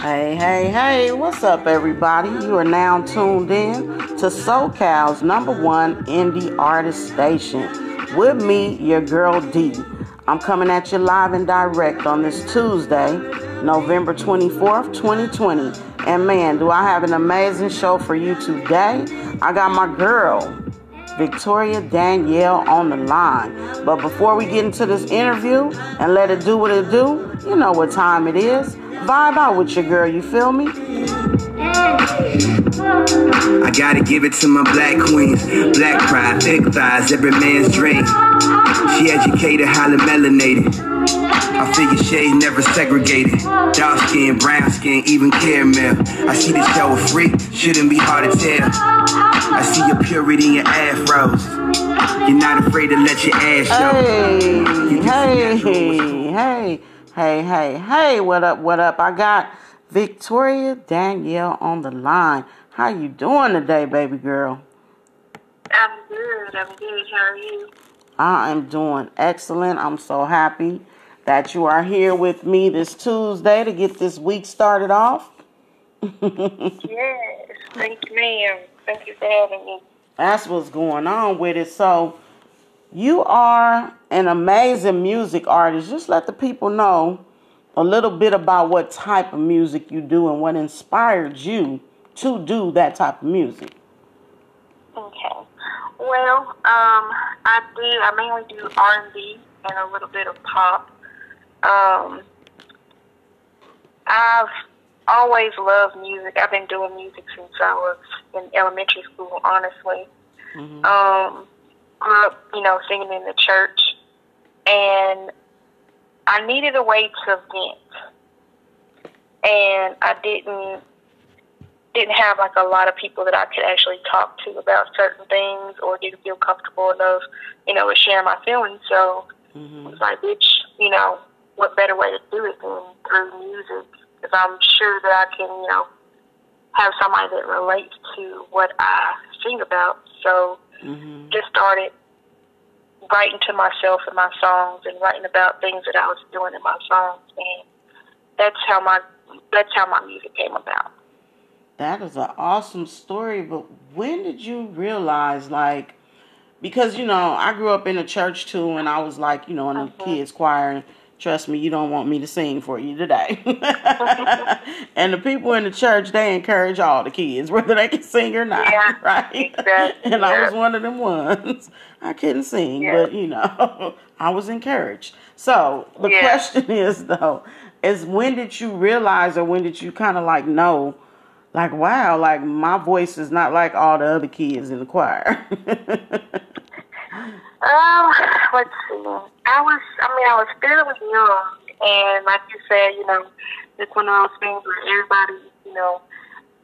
Hey, hey, hey, what's up, everybody? You are now tuned in to SoCal's number one indie artist station with me, your girl D. I'm coming at you live and direct on this Tuesday, November 24th, 2020. And man, do I have an amazing show for you today! I got my girl, Victoria Danielle, on the line. But before we get into this interview and let it do what it do, you know what time it is vibe out with your girl, you feel me? I gotta give it to my black queens. Black pride, thick thighs, every man's dream. She educated, highly melanated. I figure shade never segregated. Dark skin, brown skin, even caramel. I see this show a freak, shouldn't be hard to tell. I see your purity in your afros. You're not afraid to let your ass show. Hey, hey, hey. Hey, hey, hey, what up, what up? I got Victoria Danielle on the line. How you doing today, baby girl? I'm good. I'm good. How are you? I am doing excellent. I'm so happy that you are here with me this Tuesday to get this week started off. yes. Thank you, ma'am. Thank you for having me. That's what's going on with it. So, you are an amazing music artist. Just let the people know a little bit about what type of music you do and what inspired you to do that type of music. Okay. Well, um, I do. I mainly do R and B and a little bit of pop. Um, I've always loved music. I've been doing music since I was in elementary school. Honestly, mm-hmm. um, grew up, you know, singing in the church, and I needed a way to vent, and I didn't didn't have like a lot of people that I could actually talk to about certain things, or didn't feel comfortable enough, you know, with sharing my feelings. So mm-hmm. I was like, bitch, you know, what better way to do it than through music? Because I'm sure that I can, you know, have somebody that relates to what I sing about. So mm-hmm. just started writing to myself in my songs and writing about things that I was doing in my songs, and that's how my that's how my music came about. That is an awesome story, but when did you realize, like, because you know, I grew up in a church too, and I was like, you know, in a mm-hmm. kids choir, Trust me, you don't want me to sing for you today. and the people in the church, they encourage all the kids, whether they can sing or not, yeah, right? Exactly. and I was one of them ones. I couldn't sing, yeah. but you know, I was encouraged. So the yeah. question is though, is when did you realize or when did you kind of like know, like, wow, like my voice is not like all the other kids in the choir? Um, let's see. I was, I mean, I was fairly young, and like you said, you know, it's one of those things where everybody, you know,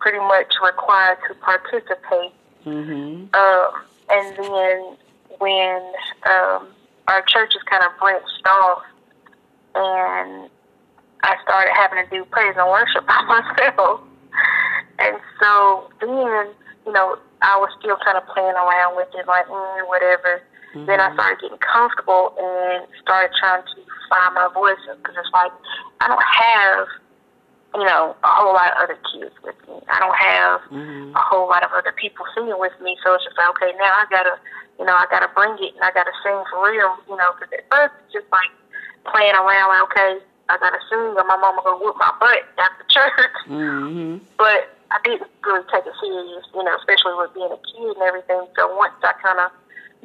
pretty much required to participate. Mm-hmm. Um, and then when um, our churches kind of branched off, and I started having to do praise and worship by myself, and so then, you know, I was still kind of playing around with it, like mm, whatever. Mm-hmm. Then I started getting comfortable and started trying to find my voice because it's like I don't have, you know, a whole lot of other kids with me. I don't have mm-hmm. a whole lot of other people singing with me. So it's just like, okay, now I gotta, you know, I gotta bring it and I gotta sing for real, you know, because at first it's just like playing around, like, okay, I gotta sing or my mama gonna whoop my butt after church. Mm-hmm. But I didn't really take it serious, you know, especially with being a kid and everything. So once I kind of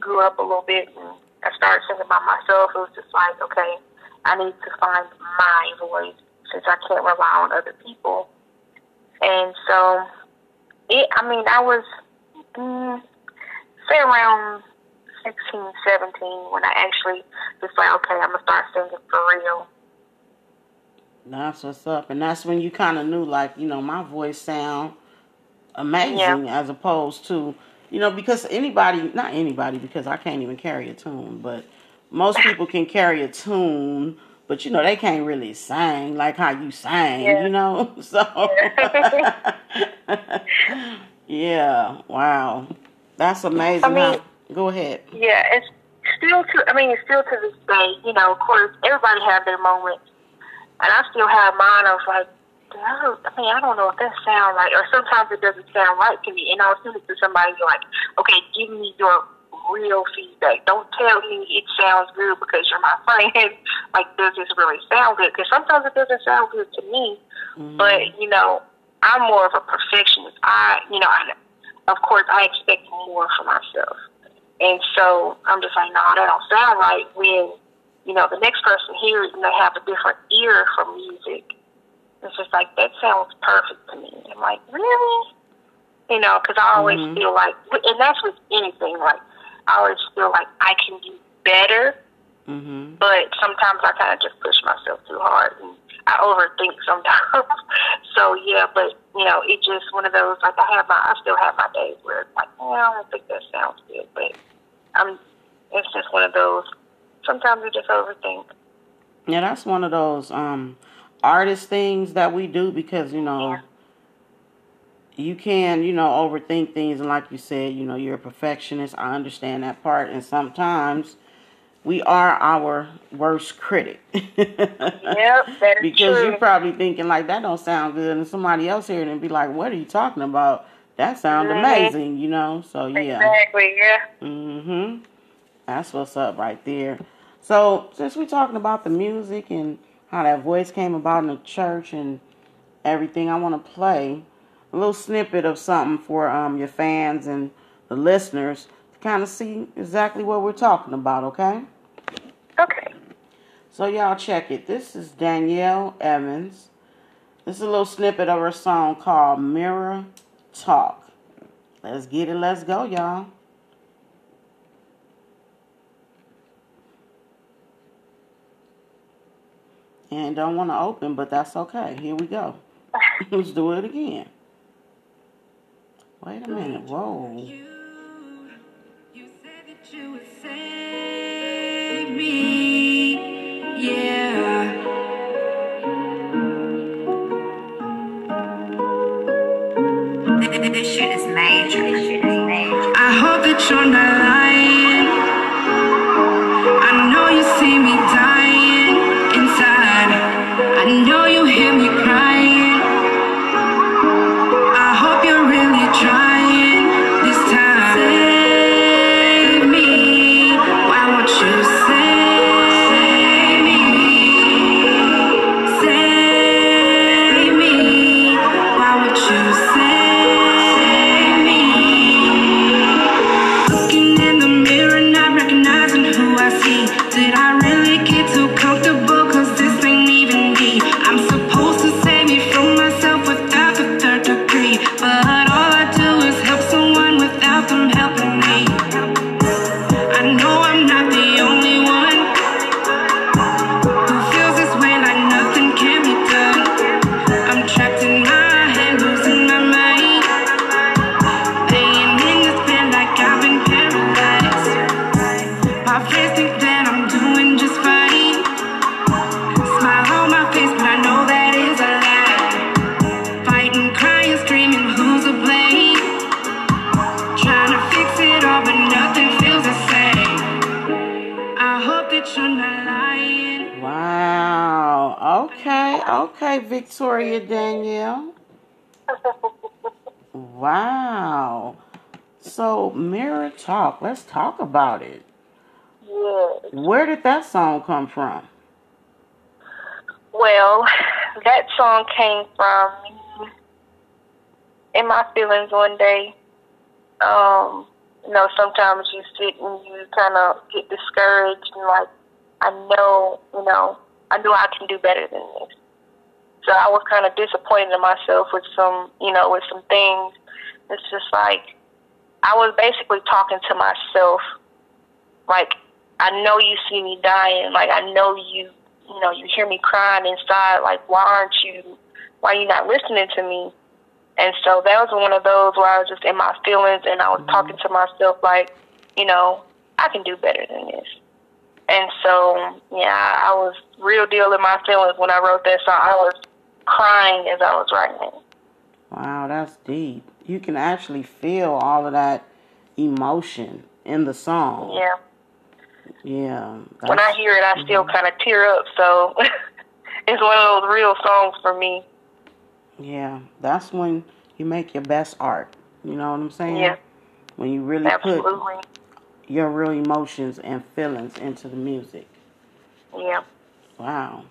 grew up a little bit and I started singing by myself, it was just like, okay, I need to find my voice since I can't rely on other people. And so, it, I mean, I was, mm, say around 16, 17 when I actually just like, okay, I'm going to start singing for real. That's what's up. And that's when you kind of knew, like, you know, my voice sound amazing yeah. as opposed to you know, because anybody, not anybody, because I can't even carry a tune, but most people can carry a tune, but you know, they can't really sing like how you sang, yeah. you know? So, yeah, wow. That's amazing. I mean, how, go ahead. Yeah, it's still to, I mean, it's still to this day, you know, of course, everybody have their moments. And I still have mine of like, I mean, I don't know if that sounds right, or sometimes it doesn't sound right to me. And I'll send it to somebody like, okay, give me your real feedback. Don't tell me it sounds good because you're my friend. like, does this really sound good? Because sometimes it doesn't sound good to me. Mm-hmm. But you know, I'm more of a perfectionist. I, you know, I, of course, I expect more for myself, and so I'm just like, no, nah, that don't sound right. When you know the next person hears and they have a different ear for music it's just like, that sounds perfect to me. I'm like, really? You know, because I always mm-hmm. feel like, and that's with anything, like, I always feel like I can do better. Mm-hmm. But sometimes I kind of just push myself too hard and I overthink sometimes. so yeah, but you know, it's just one of those like I have my I still have my days where it's like, well, I don't think that sounds good, but I'm it's just one of those sometimes you just overthink. Yeah, that's one of those um artist things that we do because you know you can you know overthink things. And like you said you know you're a perfectionist. I understand that part. And sometimes we are our worst critic. Yep because true. you're probably thinking like that don't sound good. And somebody else hear it and be like what are you talking about? That sounds mm-hmm. amazing you know? So yeah. Exactly yeah. Mhm that's what's up right there. So since we're talking about the music and how that voice came about in the church and everything. I want to play a little snippet of something for um, your fans and the listeners to kind of see exactly what we're talking about, okay? Okay. So, y'all check it. This is Danielle Evans. This is a little snippet of her song called Mirror Talk. Let's get it. Let's go, y'all. And don't want to open, but that's okay. Here we go. Let's do it again. Wait a minute. Whoa. You, you said that you would save me. Yeah. This shit is major. This shit is major. I hope that you're not Talk, let's talk about it. Yes. Where did that song come from? Well, that song came from in my feelings one day. Um, you know, sometimes you sit and you kind of get discouraged and like, I know, you know, I know I can do better than this. So I was kind of disappointed in myself with some, you know, with some things. It's just like I was basically talking to myself, like I know you see me dying, like I know you, you know, you hear me crying inside, like why aren't you, why are you not listening to me? And so that was one of those where I was just in my feelings and I was mm-hmm. talking to myself like, you know, I can do better than this. And so, yeah, I was real deal in my feelings when I wrote that song. I was crying as I was writing it. Wow, that's deep. You can actually feel all of that emotion in the song. Yeah. Yeah. When I hear it, I still mm-hmm. kind of tear up. So it's one of those real songs for me. Yeah, that's when you make your best art. You know what I'm saying? Yeah. When you really Absolutely. put your real emotions and feelings into the music. Yeah. Wow.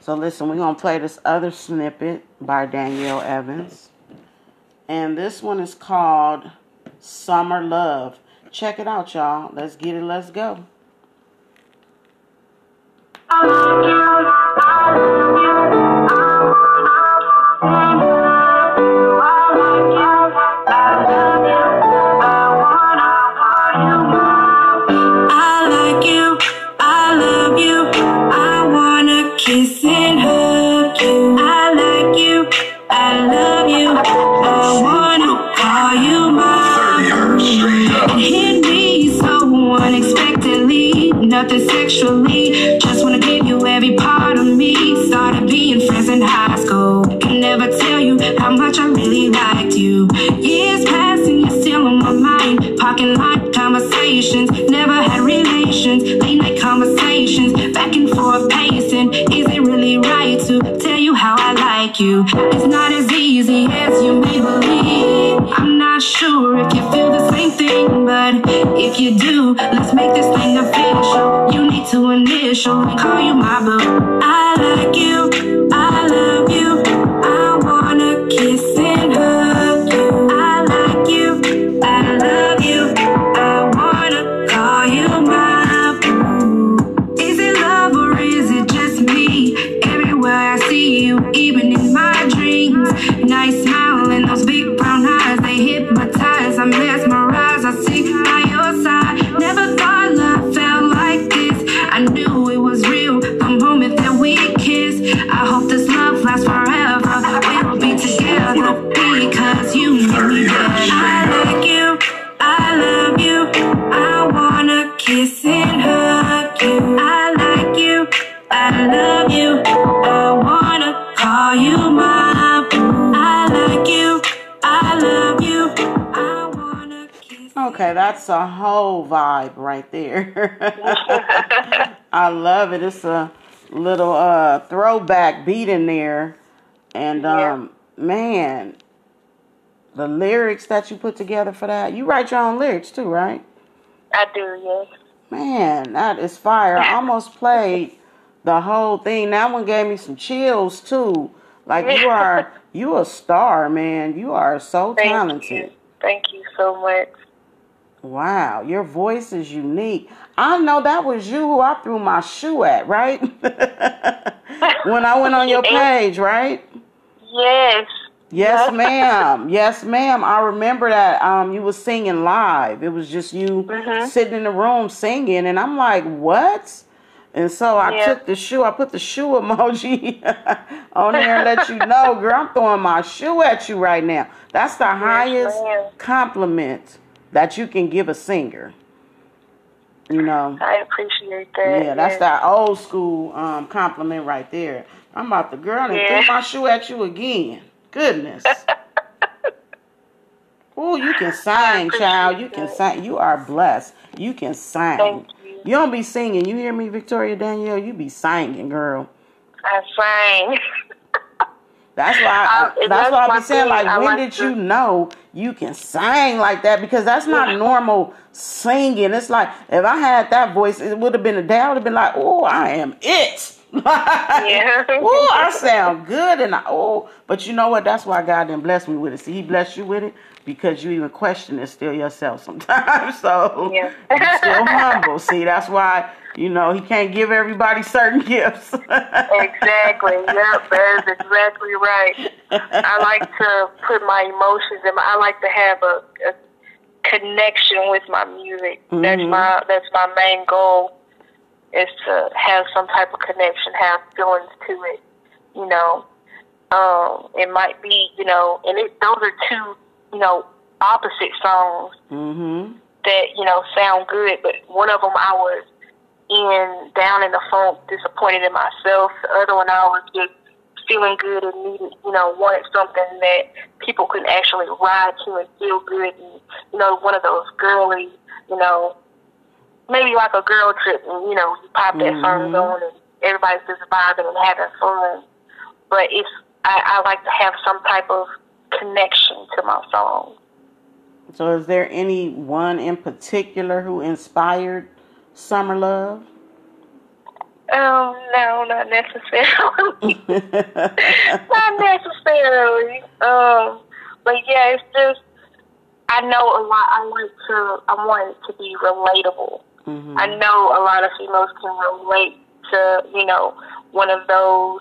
So listen, we're gonna play this other snippet by Danielle Evans. And this one is called Summer Love. Check it out, y'all. Let's get it, let's go. I side. Never that's a whole vibe right there. I love it. It's a little uh throwback beat in there. And Yeah. um man, the lyrics that you put together for that. You write your own lyrics too, right? I do, yes. Man, that is fire. I almost played the whole thing. That one gave me some chills too. Like you are you a star, man. You are so Thank talented. you. Thank you so much. Wow, your voice is unique. I know that was you who I threw my shoe at, right? when I went on your page, right? Yes. Yes, ma'am. Yes, ma'am. I remember that um you was singing live. It was just you Mhm. sitting in the room singing and I'm like, "What?" And so I Yeah. took the shoe, I put the shoe emoji on there and let you know, girl, I'm throwing my shoe at you right now. That's the highest ma'am. compliment that you can give a singer. You know. I appreciate that. Yeah, that's yes. that old school um, compliment right there. I'm about to girl and Yeah. throw my shoe at you again. Goodness. Oh, you can sing, child. You can appreciate sing. You are blessed. You can sing. Thank you. You don't be singing. You hear me, Victoria Danielle? You be singing, girl. I sang. That's why. I, Um, that's that's why I be saying thing. like, I when did to- you know you can sing like that? Because that's not normal singing. It's like if I had that voice, it would have been a day. I would have been like, oh, I am it. Yeah. oh, I sound good, and I, oh, but you know what? That's why God didn't bless me with it. See, He blessed you with it because you even question it still yourself sometimes. So Yeah. you're still humble. See, that's why you know He can't give everybody certain gifts. exactly. Yep, that is exactly right. I like to put my emotions in. My, I like to have a, a connection with my music. That's Mhm. my that's my main goal. Is to have some type of connection, have feelings to it. You know, um, it might be you know, and it those are two you know opposite songs mhm. that you know sound good, but one of them I was in down in the funk, disappointed in myself. The other one I was just feeling good and needed, you know, wanted something that people could actually ride to and feel good, and you know, one of those girly, you know, maybe like a girl trip, and you know, you pop that song Mhm. on and everybody's just vibing and having fun. But it's I, I like to have some type of connection to my song. So, is there any one in particular who inspired Summer Love? Um, no, not necessarily. not necessarily. Um, but yeah, it's just I know a lot. I want to. I want it to be relatable. Mm-hmm. I know a lot of females can relate to you know one of those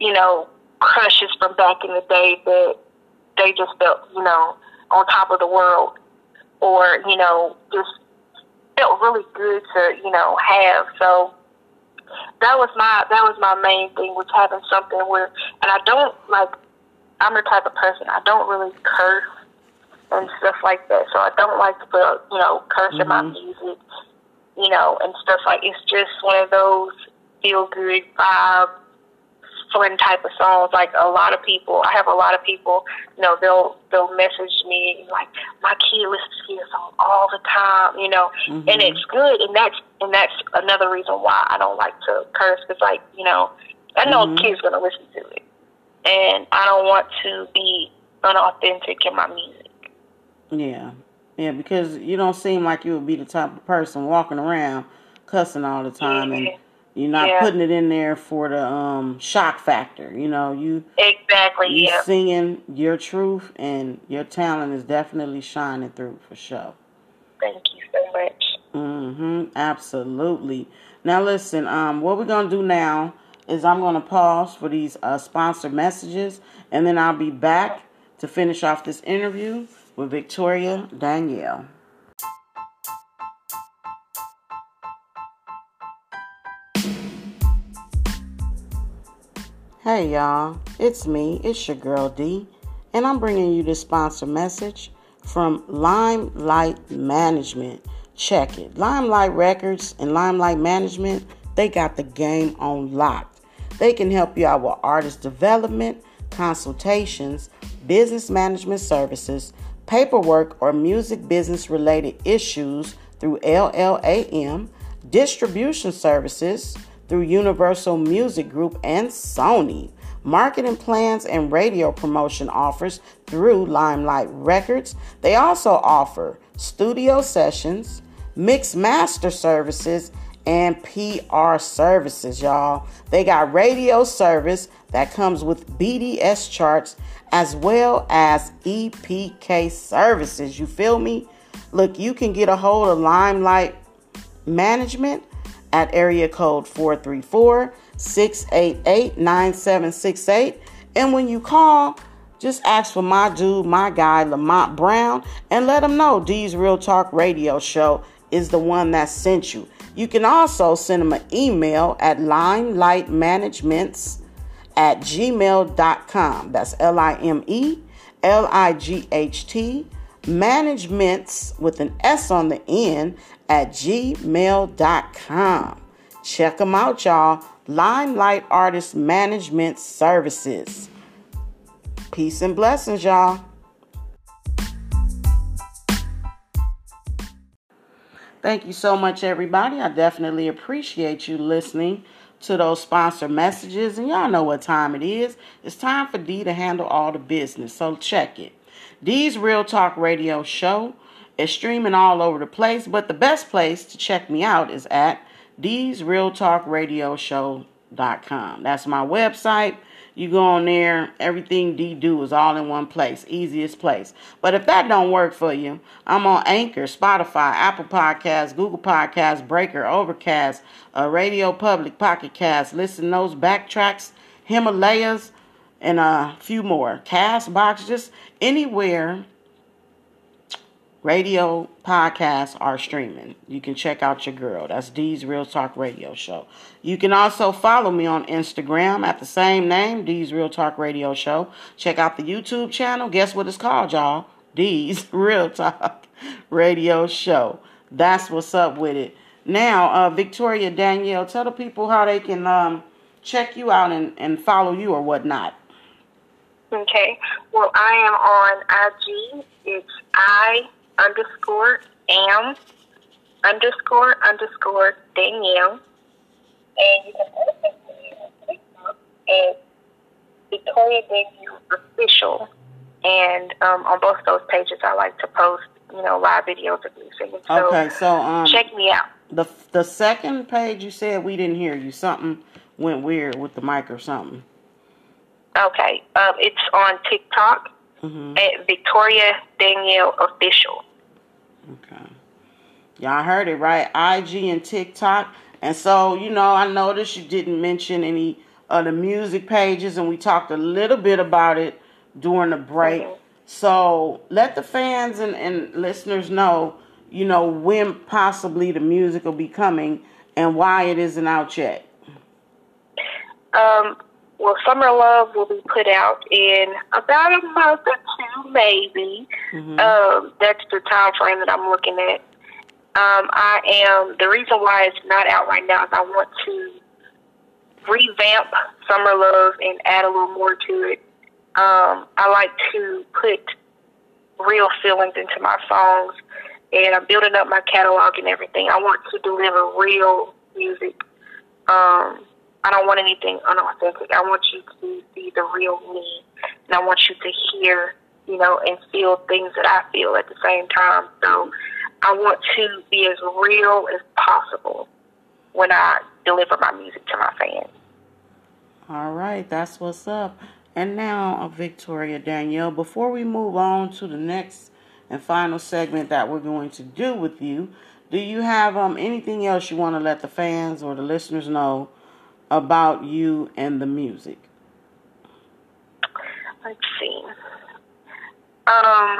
you know crushes from back in the day that they just felt you know on top of the world, or you know just felt really good to you know have. So that was my that was my main thing was having something where and I don't like I'm the type of person I don't really curse and stuff like that. So I don't like to put you know curse mm-hmm. in my mm-hmm. music, you know, and stuff like it's just one of those feel good vibe fun type of songs. Like a lot of people, I have a lot of people, you know, they'll they'll message me like, my kid listens to your song all the time, you know, mm-hmm. and it's good, and that's and that's another reason why I don't like to curse because, like, you know, I know mm-hmm. kids gonna listen to it, and I don't want to be unauthentic in my music. Yeah, yeah, because you don't seem like you would be the type of person walking around cussing all the time and you're not yeah. putting it in there for the um, shock factor. You know, you exactly you yeah. singing your truth, and your talent is definitely shining through for sure. Thank you so much. Mm-hmm. Absolutely. Now listen. Um, what we're gonna do now is I'm gonna pause for these uh, sponsor messages, and then I'll be back to finish off this interview with Victoria Danielle. Hey y'all, it's me, it's your girl D, and I'm bringing you this sponsor message from Limelight Management. Check it. Limelight Records and Limelight Management, they got the game on lock. They can help you out with artist development, consultations, business management services, paperwork, or music business related issues through LLAM, distribution services through Universal Music Group and Sony. Marketing plans and radio promotion offers through Limelight Records. They also offer studio sessions, mix master services, and PR services, y'all. They got radio service that comes with BDS charts as well as EPK services. You feel me? Look, you can get a hold of Limelight Management at area code 434 688 9768. And when you call, just ask for my dude, my guy, Lamont Brown, and let him know D's Real Talk Radio Show is the one that sent you. You can also send him an email at limelightmanagements at gmail.com. That's L I M E L I G H T managements with an S on the end at gmail.com. Check them out, y'all. Limelight Artist Management Services. Peace and blessings, y'all. Thank you so much, everybody. I definitely appreciate you listening to those sponsor messages. And y'all know what time it is. It's time for D to handle all the business. So check it. D's Real Talk Radio Show is streaming all over the place, but the best place to check me out is at D's Real Talk Radio Show.com. That's my website. You go on there, everything D do is all in one place, easiest place. But if that don't work for you, I'm on Anchor, Spotify, Apple Podcasts, Google Podcasts, Breaker, Overcast, uh, Radio Public, Pocket Cast. Listen those backtracks, Himalayas, and a few more. Castbox, just anywhere radio podcasts are streaming. You can check out your girl. That's D's Real Talk Radio Show. You can also follow me on Instagram at the same name, D's Real Talk Radio Show. Check out the YouTube channel. Guess what it's called, y'all? D's Real Talk Radio Show. That's what's up with it. Now, uh, Victoria Danielle, tell the people how they can um, check you out and, and follow you or whatnot. Okay. Well, I am on IG. It's I underscore am underscore underscore Danielle. And you can also see me on TikTok at Victoria Danielle Official. And um, on both those pages, I like to post, you know, live videos of me singing. So Okay, so um, check me out. the the second page you said we didn't hear you. Something went weird with the mic or something. Okay, um, it's on TikTok hmm at Victoria Danielle Official. Okay. Y'all heard it right. IG and TikTok. And so, you know, I noticed you didn't mention any of the music pages, and we talked a little bit about it during the break. Mhm. So let the fans and, and listeners know, you know, when possibly the music will be coming and why it isn't out yet. Um, well, Summer Love will be put out in about a month or two, maybe. Mhm. Um, that's the time frame that I'm looking at. Um, I am the reason why it's not out right now is I want to revamp Summer Love and add a little more to it. Um, I like to put real feelings into my songs, and I'm building up my catalog and everything. I want to deliver real music. Um, I don't want anything unauthentic. I want you to see the real me, and I want you to hear, you know, and feel things that I feel at the same time. So I want to be as real as possible when I deliver my music to my fans. All right, that's what's up. And now, uh, Victoria Danielle, before we move on to the next and final segment that we're going to do with you, do you have um anything else you want to let the fans or the listeners know about you and the music? Let's see. Um,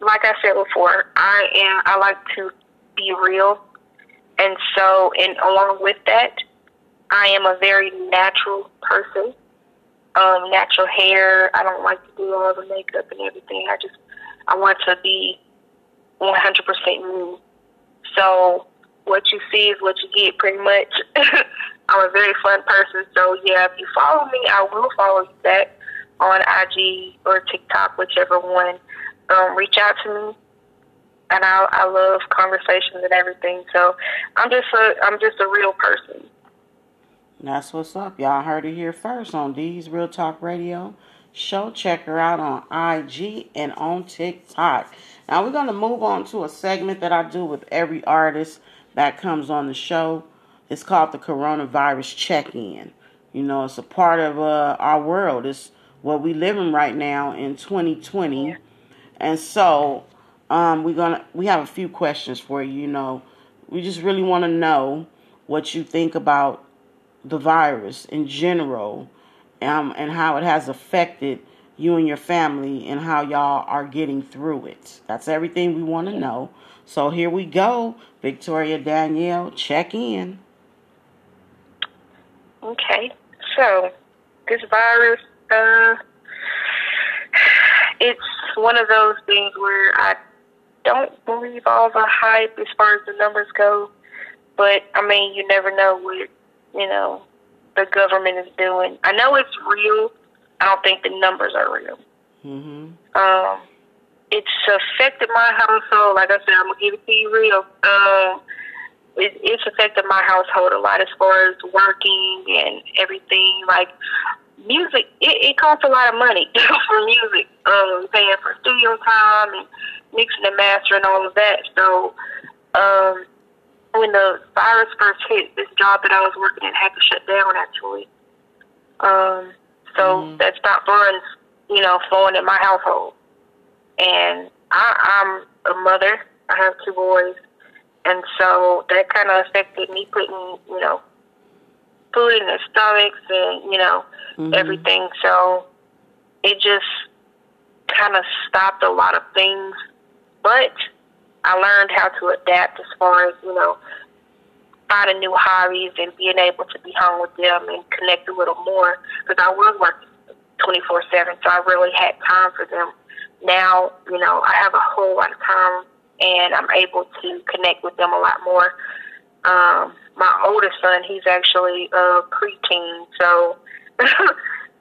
like I said before, I am. I like to be real, and so, and along with that, I am a very natural person. Um, natural hair. I don't like to do all the makeup and everything. I just, I want to be 100% me. So what you see is what you get, pretty much. I'm a very fun person, so yeah. If you follow me, I will follow you back on IG or TikTok, whichever one. Um, reach out to me, and I I love conversations and everything. So I'm just a I'm just a real person. That's what's up. Y'all heard it here first on D's Real Talk Radio show. Check her out on IG and on TikTok. Now we're to move on to a segment that I do with every artist that comes on the show. It's called the Coronavirus Check-In. You know, it's a part of uh, our world. It's what we live in right now in 2020. And so um, we're gonna we have a few questions for you. You know, we just really want to know what you think about the virus in general um, and how it has affected you and your family and how y'all are getting through it. That's everything we want to know. So here we go. Victoria Danielle, check in. Okay, so this virus, uh, it's one of those things where I don't believe all the hype as far as the numbers go. But I mean, you never know what you know the government is doing. I know it's real. I don't think the numbers are real. hmm Um, it's affected my household. Like I said, I'm gonna give it to you real. Um, it, it's affected my household a lot as far as working and everything. Like music, it, it costs a lot of money for music. Um, paying for studio time and mixing and mastering all of that. So, um, when the virus first hit, this job that I was working at had to shut down actually. Um, so Mhm. that stopped funds, you know, flowing in my household. And I, I'm a mother. I have two boys, and so that kind of affected me putting, you know, food in their stomachs and you know Mhm. everything. So it just kind of stopped a lot of things, but I learned how to adapt as far as you know finding new hobbies and being able to be home with them and connect a little more because I was working 24 7, so I really had time for them. Now, you know, I have a whole lot of time and I'm able to connect with them a lot more. Um, my oldest son, he's actually a preteen, so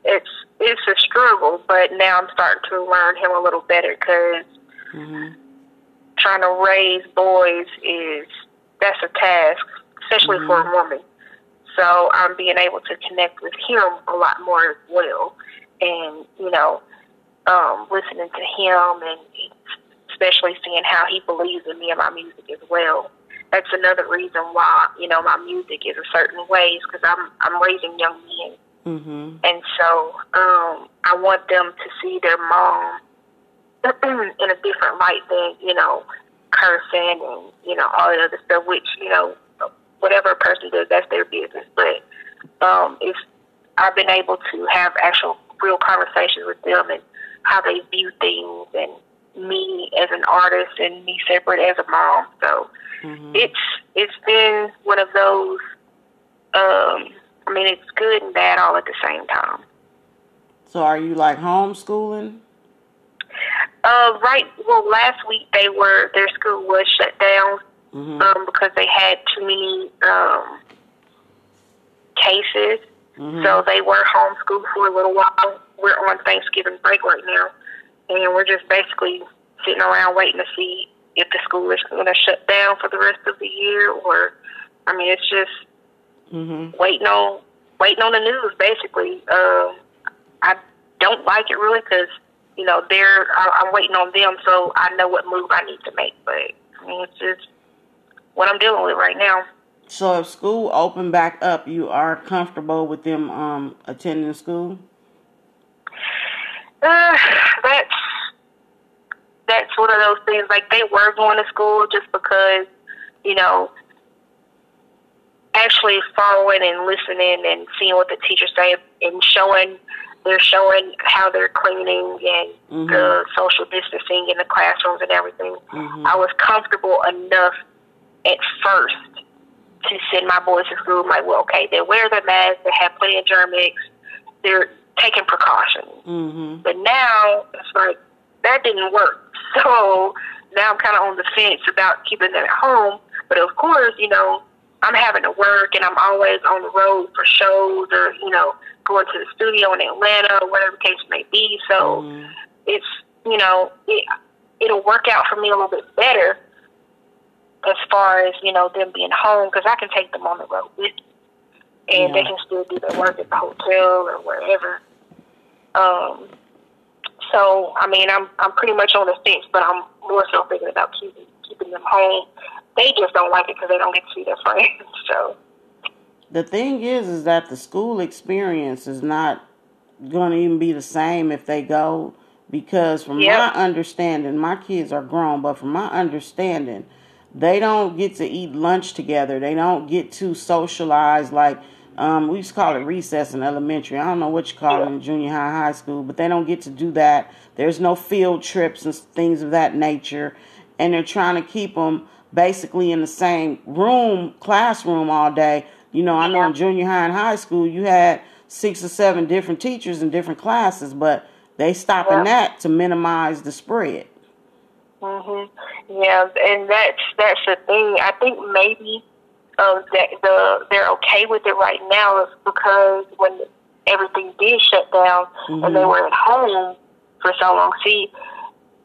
it's it's a struggle. But now I'm starting to learn him a little better because hmm trying to raise boys is that's a task, especially for a woman. So I'm being able to connect with him a lot more as well, and you know, um, listening to him and especially seeing how he believes in me and my music as well. That's another reason why you know my music is a certain ways because I'm I'm raising young men, Mm-hmm. and so um, I want them to see their mom in a different light than you know cursing and you know all that other stuff. Which you know whatever a person does, that's their business. But um, if I've been able to have actual real conversations with them and how they view things and me as an artist and me separate as a mom. So Mm-hmm. it's it's been one of those um I mean it's good and bad all at the same time. So are you like homeschooling? Uh right well last week they were their school was shut down Mm-hmm. um because they had too many um cases. Mm-hmm. So they were homeschooled for a little while. We're on Thanksgiving break right now, and we're just basically sitting around waiting to see if the school is going to shut down for the rest of the year, or I mean, it's just Mm-hmm. waiting on waiting on the news. Basically, um, I don't like it really because you know they're I, I'm waiting on them, so I know what move I need to make. But I mean, it's just what I'm dealing with right now. So if school opened back up, you are comfortable with them um attending school? Uh, that's that's one of those things. Like they were going to school just because, you know, actually following and listening and seeing what the teachers say and showing they're showing how they're cleaning and the social distancing in the classrooms and everything. Mhm. I was comfortable enough at first to send my boys to school. I'm like, well, okay, they wear their masks, they have plenty of Germ-X, they're taking precautions. Mm-hmm. But now it's like that didn't work. So now I'm kind of on the fence about keeping them at home. But of course, you know, I'm having to work and I'm always on the road for shows or you know going to the studio in Atlanta or whatever the case may be. So Mhm. it's you know it, it'll work out for me a little bit better as far as you know them being home because I can take them on the road with me and they can still do their work at the hotel or wherever. Um, so I mean, I'm I'm pretty much on the fence, but I'm more so thinking about keeping keeping them home. They just don't like it because they don't get to see their friends. So The thing is, is that the school experience is not going to even be the same if they go because from Yep. my understanding, my kids are grown, but from my understanding, they don't get to eat lunch together. They don't get to socialize like um, we used to call it recess in elementary. I don't know what you call it in junior high, high school, but they don't get to do that. There's no field trips and things of that nature, and they're trying to keep them basically in the same room, classroom all day. You know, I know in junior high and high school you had six or seven different teachers in different classes, but they stopping that to minimize the spread. hmm yeah, and that's that's the thing. I think maybe um, that the they're okay with it right now is because when everything did shut down and they Mhm. were at home for so long. See,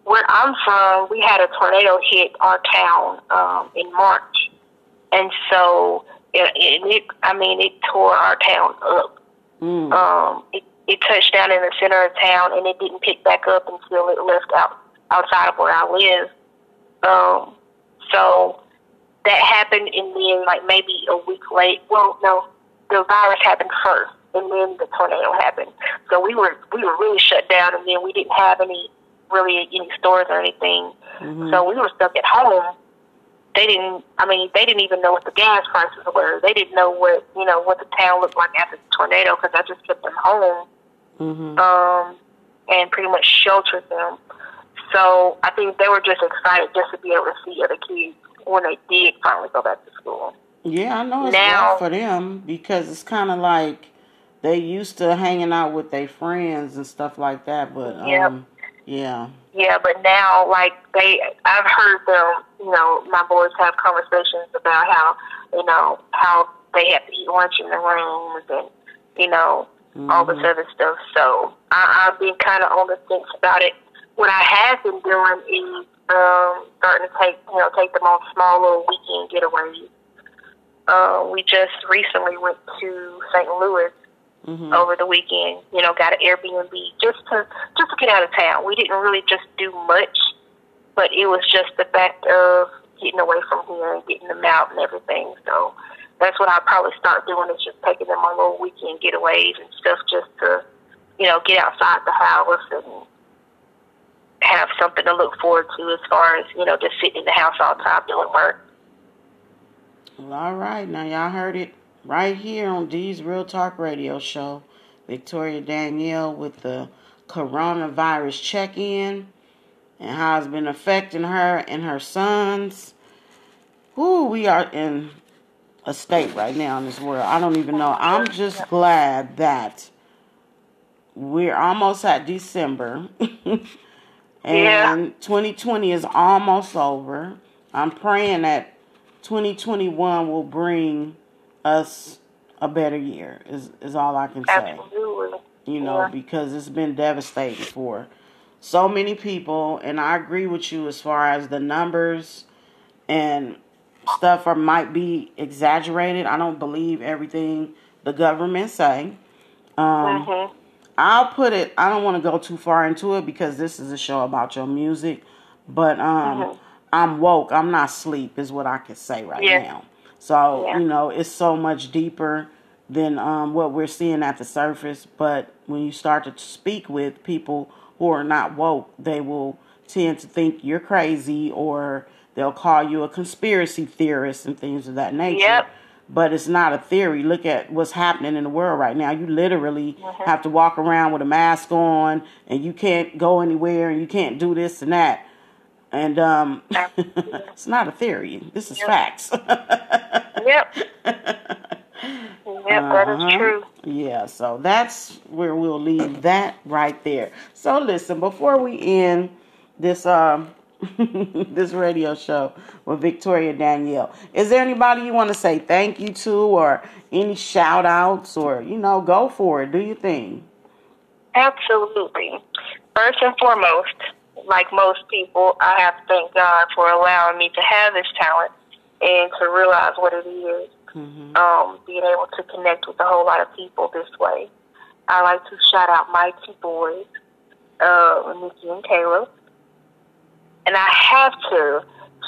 where I'm from, we had a tornado hit our town um, in March, and so it, it, it I mean it tore our town up. Mm. Um, it, it touched down in the center of town, and it didn't pick back up until it left out outside of where I live. Um, so that happened, and then like maybe a week late. Well, no, the virus happened first, and then the tornado happened. So we were we were really shut down, and then we didn't have any really any stores or anything. Mhm. So we were stuck at home. They didn't. I mean, they didn't even know what the gas prices were. They didn't know what you know what the town looked like after the tornado because I just kept them home Mhm. um, and pretty much sheltered them. So I think they were just excited just to be able to see other kids when they did finally go back to school. Yeah, I know it's Now- for them because it's kind of like they used to hanging out with their friends and stuff like that. But um, yeah, Yeah, but now, like they, I've heard them. You know, my boys have conversations about how, you know, how they have to eat lunch in the rooms and, you know, all this other stuff. So I, I've been kind of on the fence about it. What I have been doing is um, starting to take, you know, take them on small little weekend getaways. uh, we just recently went to St. Louis Mm-hmm. over the weekend. You know, got an Airbnb just to just to get out of town. We didn't really just do much, but it was just the fact of getting away from here and getting them out and everything. So that's what I'll probably start doing is just taking them on little weekend getaways and stuff just to, you know, get outside the house and have something to look forward to as far as, you know, just sitting in the house all the time doing work. Well, all right. Now, y'all heard it right here on D's Real Talk Radio Show. Victoria Danielle with the coronavirus check in and how it's been affecting her and her sons. Ooh, we are in a state right now in this world. I don't even know. I'm just glad that we're almost at December. and Yeah. 2020 is almost over. I'm praying that 2021 will bring us a better year. Is is all I can say Absolutely. you know, Yeah. because it's been devastating for so many people. And I agree with you as far as the numbers and stuff are might be exaggerated. I don't believe everything the government say. Um, Mhm. I'll put it. I don't want to go too far into it because this is a show about your music. But um, Mhm. I'm woke. I'm not sleep. Is what I can say right Yeah. now. So Yeah. you know, it's so much deeper than um, what we're seeing at the surface. But when you start to speak with people who are not woke, they will tend to think you're crazy or they'll call you a conspiracy theorist and things of that nature. Yep. But it's not a theory. Look at what's happening in the world right now. You literally Mm-hmm. have to walk around with a mask on and you can't go anywhere and you can't do this and that. And um, it's not a theory. This is Yep. facts. Yep. Yep, that is Uh-huh. true. Yeah, so that's where we'll leave that right there. So listen, before we end this um this radio show with Victoria Danielle, is there anybody you want to say thank you to or any shout outs or you know, go for it, do your thing. Absolutely. First and foremost, like most people, I have to thank God for allowing me to have this talent and to realize what it is. Mm-hmm. Um, being able to connect with a whole lot of people this way. I like to shout out my two boys, uh, Nikki and Caleb. And I have to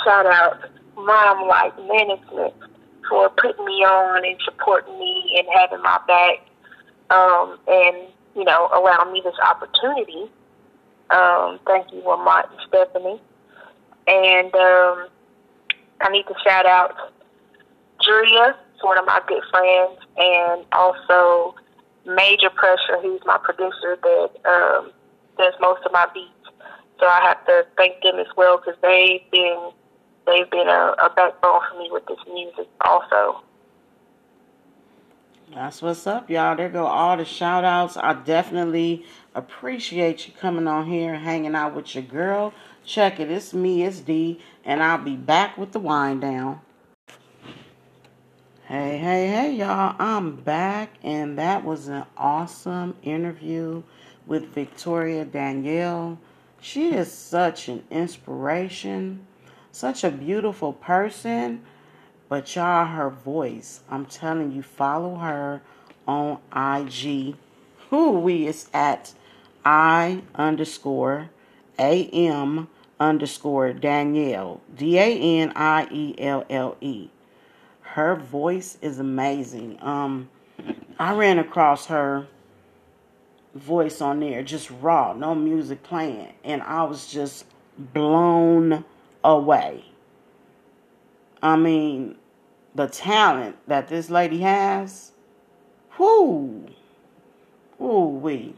shout out Mom Life Management for putting me on and supporting me and having my back um, and, you know, allowing me this opportunity. Um, thank you, Lamont and Stephanie. And um, I need to shout out who's one of my good friends, and also Major Pressure, who's my producer that um, does most of my beats. So I have to thank them as well because they've been they've been a, a backbone for me with this music also. That's what's up, y'all. There go all the shout outs. I definitely appreciate you coming on here and hanging out with your girl. Check it. It's me, it's D, and I'll be back with the wind down. Hey, hey, hey, y'all. I'm back, and that was an awesome interview with Victoria Danielle. She is such an inspiration, such a beautiful person. But y'all, her voice, I'm telling you, follow her on IG. Who we is at I underscore AM underscore Danielle. D A N I E L L E. Her voice is amazing. Um, I ran across her voice on there, just raw, no music playing, and I was just blown away. I mean, the talent that this lady has, whoo, whoo wee,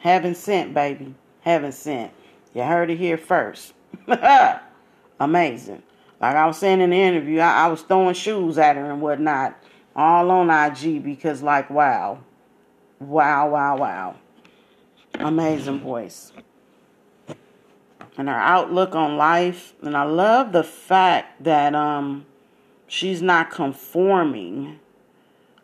heaven sent, baby, heaven sent. You heard it here first. Amazing. Like I was saying in the interview, I, I was throwing shoes at her and whatnot, all on IG because, like, wow, wow, wow, wow, amazing voice and her outlook on life. And I love the fact that um she's not conforming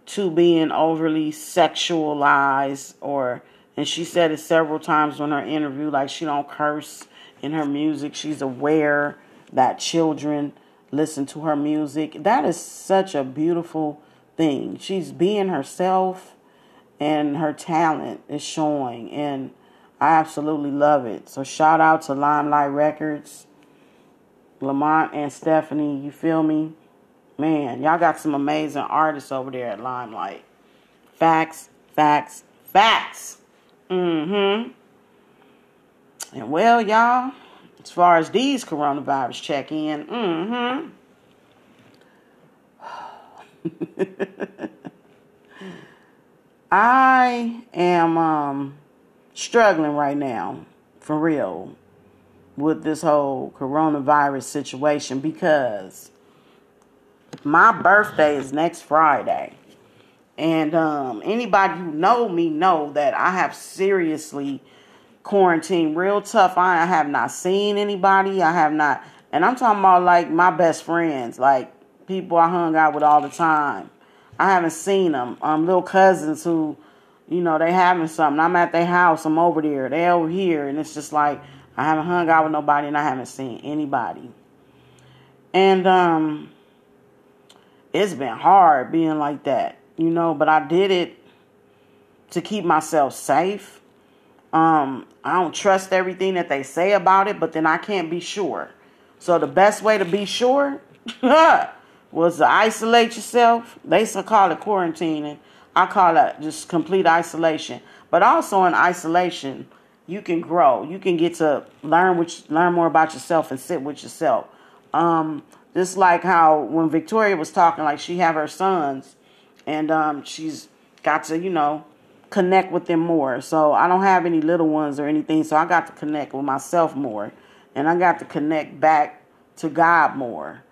to being overly sexualized or and she said it several times on her interview like she don't curse in her music. She's aware that children listen to her music. That is such a beautiful thing. She's being herself and her talent is showing and I absolutely love it. So shout out to Limelight Records, Lamont and Stephanie, you feel me? Man, y'all got some amazing artists over there at Limelight. Facts, facts, facts. Mm-hmm. And well, y'all, as far as these coronavirus check in, mm-hmm. I am um, struggling right now, for real, with this whole coronavirus situation because my birthday is next Friday. And um, anybody who know me know that I have seriously quarantined real tough. I have not seen anybody. I have not, and I'm talking about like my best friends, like people I hung out with all the time. I haven't seen them. Um, little cousins who, you know, they having something. I'm at their house. I'm over there. They over here, and it's just like I haven't hung out with nobody, and I haven't seen anybody. And um, it's been hard being like that, you know. But I did it to keep myself safe. Um, I don't trust everything that they say about it, but then I can't be sure. So the best way to be sure was to isolate yourself. They call it quarantining. I call it just complete isolation. But also in isolation, you can grow. You can get to learn which learn more about yourself and sit with yourself. Um, just like how when Victoria was talking, like she have her sons, and um, she's got to you know connect with them more. So I don't have any little ones or anything, so I got to connect with myself more, and I got to connect back to God more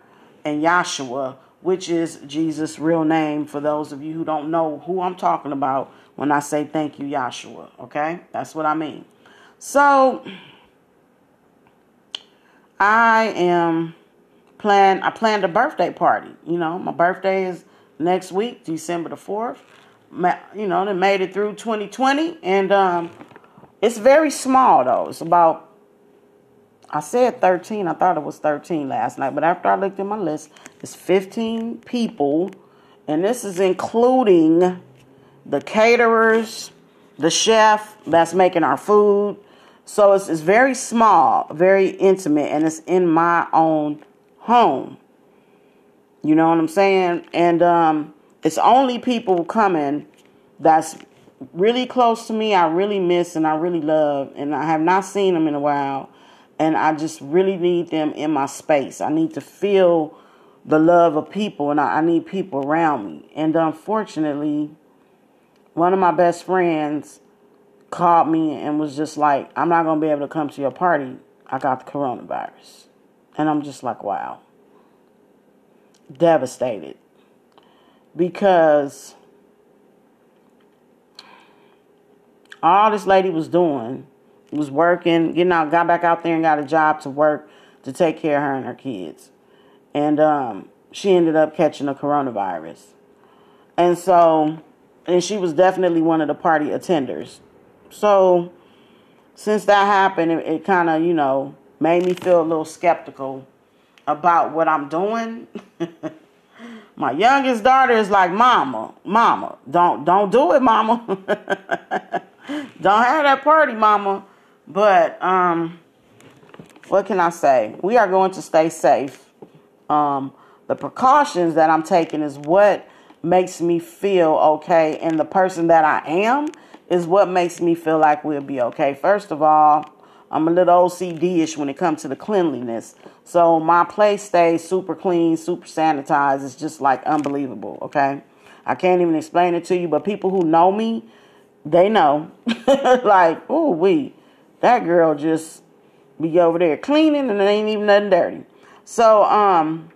and Yahshua, which is Jesus' real name for those of you who don't know who I'm talking about when I say thank you, Yahshua. Okay? That's what I mean. So I am plan I planned a birthday party. You know, my birthday is next week, December the 4th. You know, they made it through 2020 and um it's very small though. It's about I said 13. I thought it was 13 last night, but after I looked at my list, it's 15 people, and this is including the caterers, the chef that's making our food. So it's, it's very small, very intimate, and it's in my own home. You know what I'm saying? And um, it's only people coming that's really close to me, I really miss and I really love, and I have not seen them in a while and I just really need them in my space. I need to feel the love of people, and I, I need people around me. And unfortunately, one of my best friends called me and was just like, I'm not going to be able to come to your party. I got the coronavirus. And I'm just like, wow. Devastated. Because all this lady was doing was working, you know, got back out there and got a job to work to take care of her and her kids. And um, she ended up catching the coronavirus. And so, and she was definitely one of the party attenders. So, since that happened, it, it kind of, you know, made me feel a little skeptical about what I'm doing. My youngest daughter is like, "Mama, mama, don't don't do it, mama. don't have that party, mama." But um, what can I say? We are going to stay safe. Um, the precautions that I'm taking is what makes me feel okay, and the person that I am is what makes me feel like we'll be okay. First of all, I'm a little OCD-ish when it comes to the cleanliness. So my place stays super clean, super sanitized. It's just like unbelievable, okay? I can't even explain it to you, but people who know me, they know. like, oh, we that girl just be over there cleaning and it ain't even nothing dirty. So, um,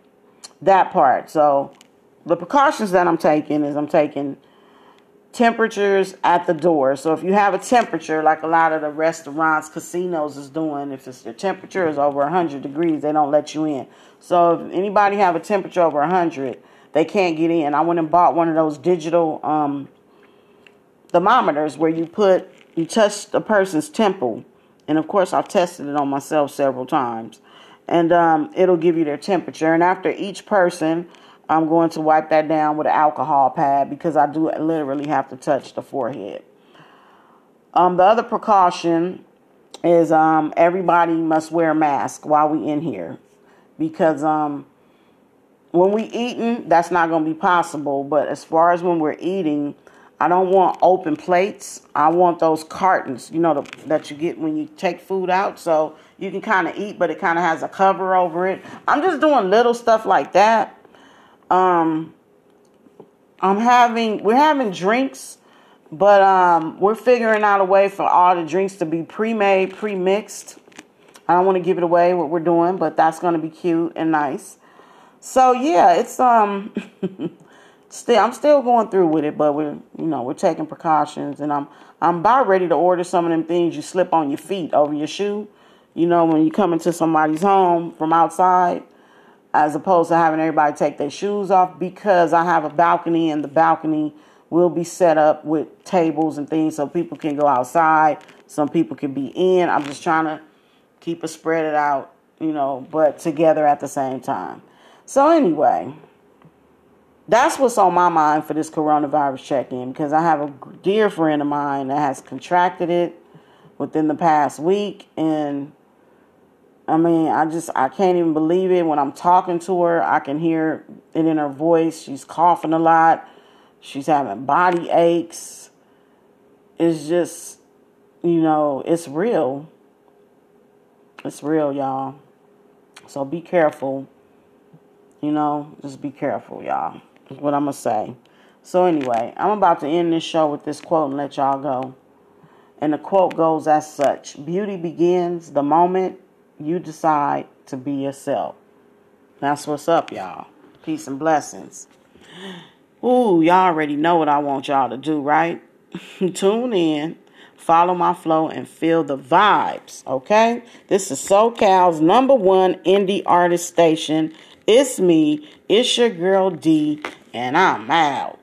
that part. So, the precautions that I'm taking is I'm taking temperatures at the door. So, if you have a temperature, like a lot of the restaurants, casinos is doing, if it's, the temperature is over 100 degrees, they don't let you in. So, if anybody have a temperature over 100, they can't get in. I went and bought one of those digital um, thermometers where you put, you touch the person's temple and of course, I've tested it on myself several times. and um, it'll give you their temperature. And after each person, I'm going to wipe that down with an alcohol pad because I do literally have to touch the forehead. Um, the other precaution is um, everybody must wear a mask while we in here because um, when we eating, that's not going to be possible. But as far as when we're eating, I don't want open plates. I want those cartons, you know, the, that you get when you take food out. So you can kind of eat, but it kind of has a cover over it. I'm just doing little stuff like that. Um, I'm having, we're having drinks, but um, we're figuring out a way for all the drinks to be pre-made, pre-mixed. I don't want to give it away what we're doing, but that's going to be cute and nice. So yeah, it's um still I'm still going through with it, but we're you know we're taking precautions, and I'm I'm about ready to order some of them things you slip on your feet over your shoe. You know when you come into somebody's home from outside, as opposed to having everybody take their shoes off because I have a balcony and the balcony will be set up with tables and things so people can go outside. Some people can be in. I'm just trying to keep it spread it out, you know, but together at the same time. So, anyway, that's what's on my mind for this coronavirus check in because I have a dear friend of mine that has contracted it within the past week. And I mean, I just, I can't even believe it. When I'm talking to her, I can hear it in her voice. She's coughing a lot, she's having body aches. It's just, you know, it's real. It's real, y'all. So be careful you know, just be careful, y'all. Is what I'm to say. So, anyway, I'm about to end this show with this quote and let y'all go. And the quote goes as such Beauty begins the moment you decide to be yourself. That's what's up, y'all. Peace and blessings. Ooh, y'all already know what I want y'all to do, right? Tune in, follow my flow, and feel the vibes, okay? This is SoCal's number one indie artist station it's me, it's your girl D, and I'm out.